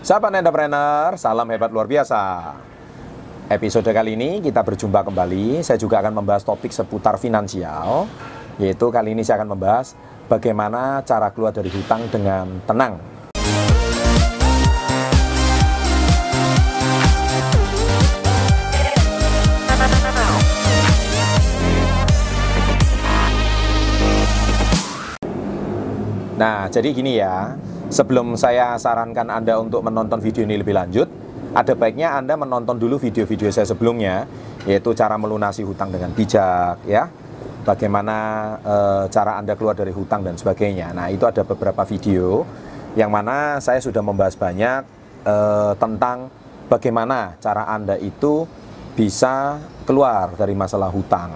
Sahabat entrepreneur, salam hebat luar biasa. Episode kali ini kita berjumpa kembali. Saya juga akan membahas topik seputar finansial, yaitu kali ini saya akan membahas bagaimana cara keluar dari hutang dengan tenang. Nah, jadi gini ya, sebelum saya sarankan Anda untuk menonton video ini lebih lanjut, ada baiknya Anda menonton dulu video-video saya sebelumnya, yaitu cara melunasi hutang dengan bijak, ya, bagaimana e, cara Anda keluar dari hutang dan sebagainya. Nah, itu ada beberapa video yang mana saya sudah membahas banyak e, tentang bagaimana cara Anda itu bisa keluar dari masalah hutang.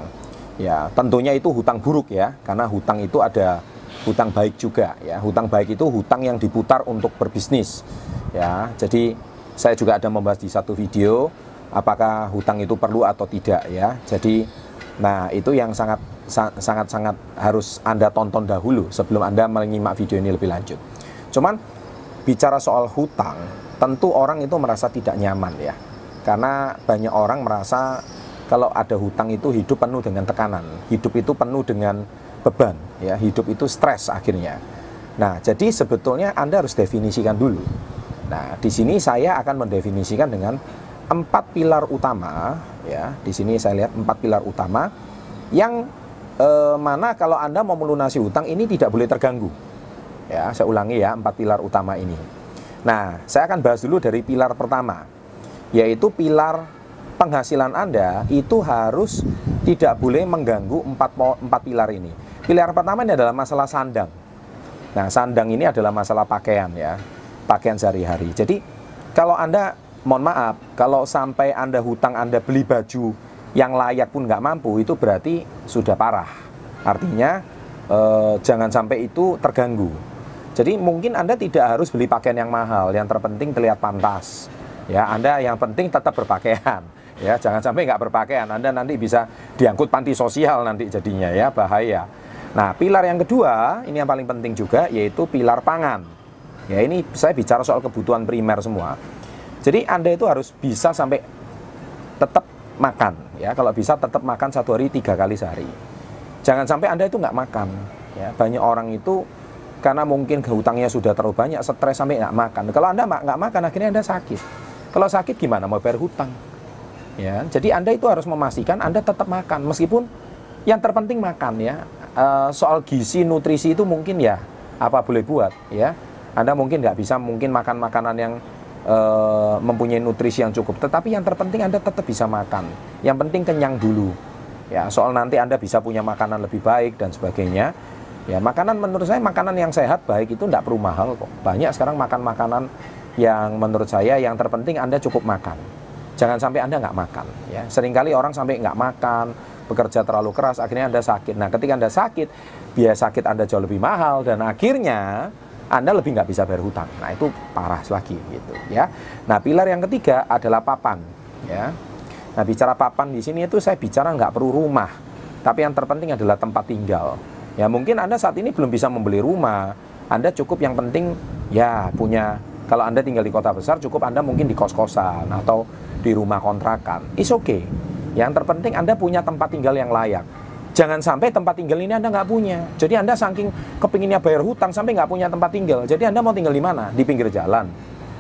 Ya, tentunya itu hutang buruk ya, karena hutang itu ada hutang baik juga ya. Hutang baik itu hutang yang diputar untuk berbisnis ya. Jadi saya juga ada membahas di satu video apakah hutang itu perlu atau tidak ya. Jadi nah itu yang sangat sangat sangat harus Anda tonton dahulu sebelum Anda menyimak video ini lebih lanjut. Cuman bicara soal hutang, tentu orang itu merasa tidak nyaman ya. Karena banyak orang merasa kalau ada hutang itu hidup penuh dengan tekanan, hidup itu penuh dengan beban ya hidup itu stres akhirnya. Nah jadi sebetulnya anda harus definisikan dulu. Nah di sini saya akan mendefinisikan dengan empat pilar utama ya. Di sini saya lihat empat pilar utama yang eh, mana kalau anda mau melunasi hutang ini tidak boleh terganggu. Ya saya ulangi ya empat pilar utama ini. Nah saya akan bahas dulu dari pilar pertama yaitu pilar penghasilan anda itu harus tidak boleh mengganggu empat empat pilar ini Pilihan pertama ini adalah masalah sandang. Nah, sandang ini adalah masalah pakaian ya, pakaian sehari-hari. Jadi, kalau Anda, mohon maaf, kalau sampai Anda hutang Anda beli baju yang layak pun nggak mampu, itu berarti sudah parah. Artinya, eh, jangan sampai itu terganggu. Jadi mungkin Anda tidak harus beli pakaian yang mahal, yang terpenting terlihat pantas. Ya, Anda yang penting tetap berpakaian. Ya, jangan sampai nggak berpakaian. Anda nanti bisa diangkut panti sosial nanti jadinya ya, bahaya. Nah, pilar yang kedua, ini yang paling penting juga, yaitu pilar pangan. Ya, ini saya bicara soal kebutuhan primer semua. Jadi Anda itu harus bisa sampai tetap makan. Ya, kalau bisa tetap makan satu hari tiga kali sehari. Jangan sampai Anda itu nggak makan. Ya, banyak orang itu karena mungkin kehutangnya sudah terlalu banyak, stres sampai nggak makan. Kalau Anda nggak makan, akhirnya Anda sakit. Kalau sakit gimana? Mau bayar hutang. Ya, jadi Anda itu harus memastikan Anda tetap makan, meskipun yang terpenting makan ya uh, soal gizi nutrisi itu mungkin ya apa boleh buat ya. Anda mungkin nggak bisa mungkin makan makanan yang uh, mempunyai nutrisi yang cukup. Tetapi yang terpenting anda tetap bisa makan. Yang penting kenyang dulu ya. Soal nanti anda bisa punya makanan lebih baik dan sebagainya. Ya makanan menurut saya makanan yang sehat baik itu tidak perlu mahal kok. Banyak sekarang makan makanan yang menurut saya yang terpenting anda cukup makan. Jangan sampai anda nggak makan ya. Seringkali orang sampai nggak makan bekerja terlalu keras, akhirnya Anda sakit. Nah, ketika Anda sakit, biaya sakit Anda jauh lebih mahal dan akhirnya anda lebih nggak bisa bayar hutang. Nah itu parah lagi gitu ya. Nah pilar yang ketiga adalah papan ya. Nah bicara papan di sini itu saya bicara nggak perlu rumah, tapi yang terpenting adalah tempat tinggal. Ya mungkin anda saat ini belum bisa membeli rumah, anda cukup yang penting ya punya. Kalau anda tinggal di kota besar cukup anda mungkin di kos kosan atau di rumah kontrakan. Is okay. Yang terpenting Anda punya tempat tinggal yang layak. Jangan sampai tempat tinggal ini Anda nggak punya. Jadi Anda saking kepinginnya bayar hutang sampai nggak punya tempat tinggal. Jadi Anda mau tinggal di mana? Di pinggir jalan.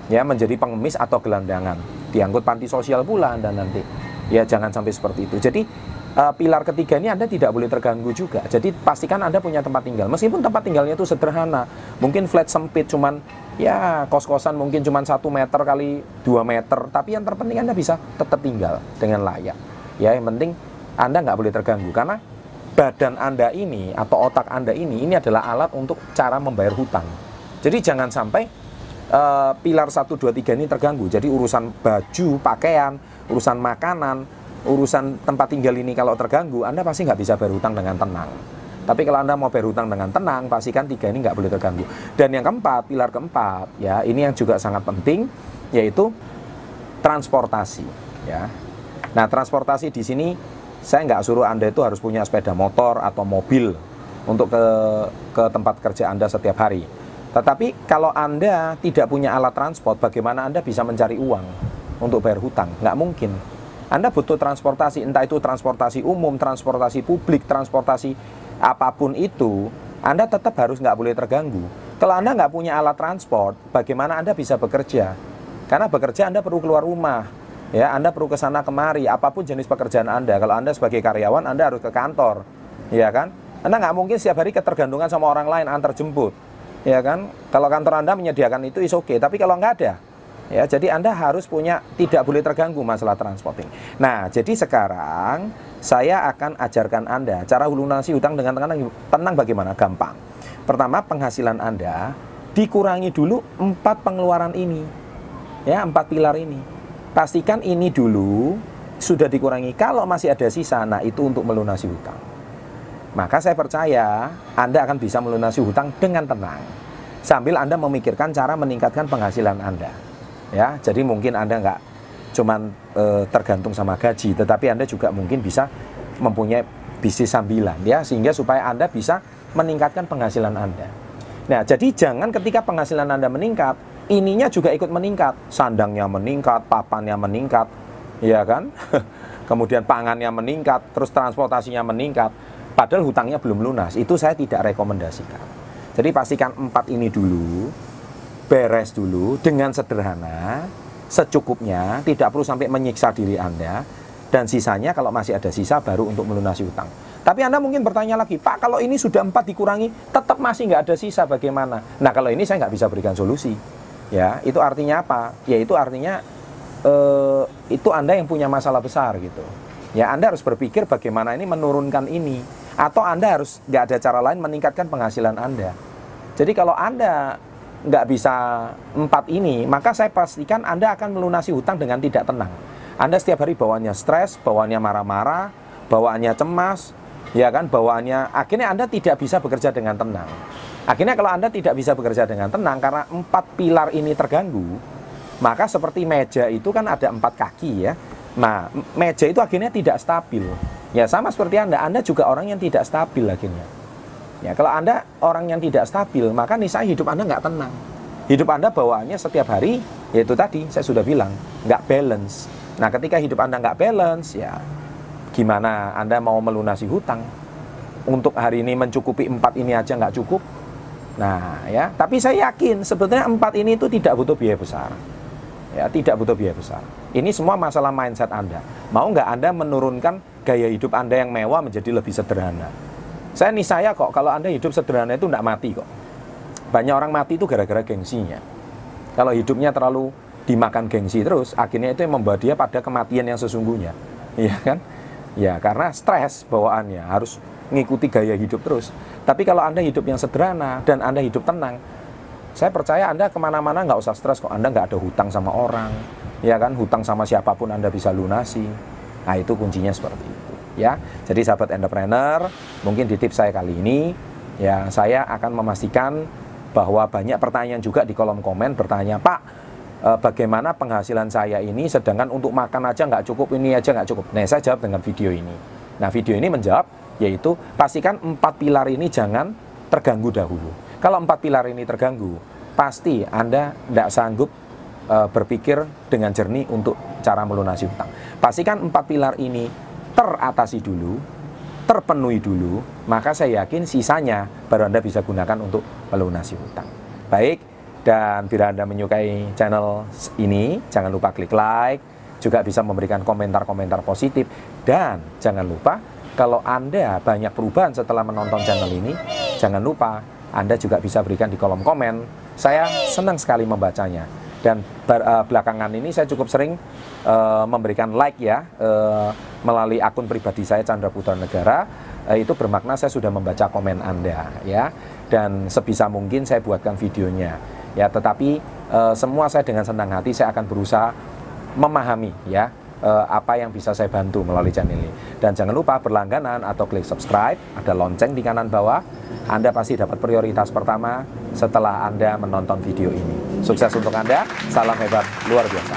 Ya, menjadi pengemis atau gelandangan. Diangkut panti sosial pula Anda nanti. Ya, jangan sampai seperti itu. Jadi uh, pilar ketiga ini Anda tidak boleh terganggu juga. Jadi pastikan Anda punya tempat tinggal. Meskipun tempat tinggalnya itu sederhana, mungkin flat sempit, cuman ya kos-kosan mungkin cuma satu meter kali dua meter. Tapi yang terpenting Anda bisa tetap tinggal dengan layak. Ya, yang penting Anda nggak boleh terganggu karena badan Anda ini atau otak Anda ini ini adalah alat untuk cara membayar hutang. Jadi jangan sampai uh, pilar 1 2 3 ini terganggu. Jadi urusan baju, pakaian, urusan makanan, urusan tempat tinggal ini kalau terganggu, Anda pasti nggak bisa bayar hutang dengan tenang. Tapi kalau Anda mau bayar hutang dengan tenang, pastikan tiga ini nggak boleh terganggu. Dan yang keempat, pilar keempat, ya ini yang juga sangat penting, yaitu transportasi. Ya, Nah, transportasi di sini saya nggak suruh Anda itu harus punya sepeda motor atau mobil untuk ke ke tempat kerja Anda setiap hari. Tetapi kalau Anda tidak punya alat transport, bagaimana Anda bisa mencari uang untuk bayar hutang? Nggak mungkin. Anda butuh transportasi, entah itu transportasi umum, transportasi publik, transportasi apa pun itu, Anda tetap harus nggak boleh terganggu. Kalau Anda nggak punya alat transport, bagaimana Anda bisa bekerja? Karena bekerja Anda perlu keluar rumah, ya Anda perlu ke sana kemari, apa pun jenis pekerjaan Anda. Kalau Anda sebagai karyawan, Anda harus ke kantor, ya kan? Anda nggak mungkin setiap hari ketergantungan sama orang lain antar jemput, ya kan? Kalau kantor Anda menyediakan itu is oke, okay. tapi kalau nggak ada, Ya, jadi Anda harus punya tidak boleh terganggu masalah transporting. Nah, jadi sekarang saya akan ajarkan Anda cara lunasi hutang dengan tenang, tenang bagaimana? Gampang. Pertama, penghasilan Anda dikurangi dulu empat pengeluaran ini. Ya, empat pilar ini. Pastikan ini dulu sudah dikurangi. Kalau masih ada sisa, nah itu untuk melunasi hutang. Maka saya percaya Anda akan bisa melunasi hutang dengan tenang. Sambil Anda memikirkan cara meningkatkan penghasilan Anda ya jadi mungkin anda nggak cuman e, tergantung sama gaji tetapi anda juga mungkin bisa mempunyai bisnis sambilan ya sehingga supaya anda bisa meningkatkan penghasilan anda nah jadi jangan ketika penghasilan anda meningkat ininya juga ikut meningkat. Sandangnya meningkat papannya meningkat ya kan? Kemudian pangannya meningkat terus transportasinya meningkat. Padahal hutangnya belum lunas. Itu saya tidak rekomendasikan. Jadi pastikan empat ini dulu beres dulu dengan sederhana, secukupnya, tidak perlu sampai menyiksa diri Anda, dan sisanya kalau masih ada sisa baru untuk melunasi utang. Tapi Anda mungkin bertanya lagi, Pak kalau ini sudah empat dikurangi, tetap masih nggak ada sisa bagaimana? Nah kalau ini saya nggak bisa berikan solusi. Ya, itu artinya apa? Ya itu artinya eh, itu Anda yang punya masalah besar gitu. Ya Anda harus berpikir bagaimana ini menurunkan ini. Atau Anda harus nggak ada cara lain meningkatkan penghasilan Anda. Jadi kalau Anda nggak bisa empat ini, maka saya pastikan Anda akan melunasi hutang dengan tidak tenang. Anda setiap hari bawaannya stres, bawaannya marah-marah, bawaannya cemas, ya kan, bawaannya akhirnya Anda tidak bisa bekerja dengan tenang. Akhirnya kalau Anda tidak bisa bekerja dengan tenang karena empat pilar ini terganggu, maka seperti meja itu kan ada empat kaki ya. Nah, meja itu akhirnya tidak stabil. Ya sama seperti Anda, Anda juga orang yang tidak stabil akhirnya. Ya, kalau Anda orang yang tidak stabil, maka niscaya hidup Anda nggak tenang. Hidup Anda bawaannya setiap hari, yaitu tadi saya sudah bilang, nggak balance. Nah, ketika hidup Anda nggak balance, ya gimana Anda mau melunasi hutang? Untuk hari ini mencukupi empat ini aja nggak cukup. Nah, ya, tapi saya yakin sebetulnya empat ini itu tidak butuh biaya besar. Ya, tidak butuh biaya besar. Ini semua masalah mindset Anda. Mau nggak Anda menurunkan gaya hidup Anda yang mewah menjadi lebih sederhana? Saya nih saya kok kalau Anda hidup sederhana itu tidak mati kok. Banyak orang mati itu gara-gara gengsinya. Kalau hidupnya terlalu dimakan gengsi terus, akhirnya itu yang membawa dia pada kematian yang sesungguhnya. Iya kan? Ya, karena stres bawaannya harus mengikuti gaya hidup terus. Tapi kalau Anda hidup yang sederhana dan Anda hidup tenang, saya percaya Anda ke mana-mana nggak usah stres kok. Anda nggak ada hutang sama orang, ya kan? Hutang sama siapa pun Anda bisa lunasi. Nah, itu kuncinya seperti itu ya. Jadi sahabat entrepreneur, mungkin di tips saya kali ini ya saya akan memastikan bahwa banyak pertanyaan juga di kolom komen bertanya, "Pak, eh, bagaimana penghasilan saya ini sedangkan untuk makan aja nggak cukup, ini aja nggak cukup." Nah, saya jawab dengan video ini. Nah, video ini menjawab yaitu pastikan empat pilar ini jangan terganggu dahulu. Kalau empat pilar ini terganggu, pasti Anda tidak sanggup uh, berpikir dengan jernih untuk cara melunasi hutang. Pastikan empat pilar ini teratasi dulu, terpenuhi dulu, maka saya yakin sisanya baru Anda bisa gunakan untuk melunasi hutang. Baik, dan bila Anda menyukai channel ini, jangan lupa klik like, juga bisa memberikan komentar-komentar positif, dan jangan lupa kalau Anda banyak perubahan setelah menonton channel ini, jangan lupa Anda juga bisa berikan di kolom komen. Saya senang sekali membacanya. Dan uh, belakangan ini saya cukup sering uh, memberikan like ya uh, melalui akun pribadi saya Chandra Putra Negara. Itu bermakna saya sudah membaca komen Anda ya. Dan sebisa mungkin saya buatkan videonya. Ya, tetapi uh, semua saya dengan senang hati saya akan berusaha memahami ya uh, apa yang bisa saya bantu melalui channel ini. Dan jangan lupa berlangganan atau klik subscribe, ada lonceng di kanan bawah. Anda pasti dapat prioritas pertama setelah Anda menonton video ini. Sukses untuk Anda, salam hebat luar biasa.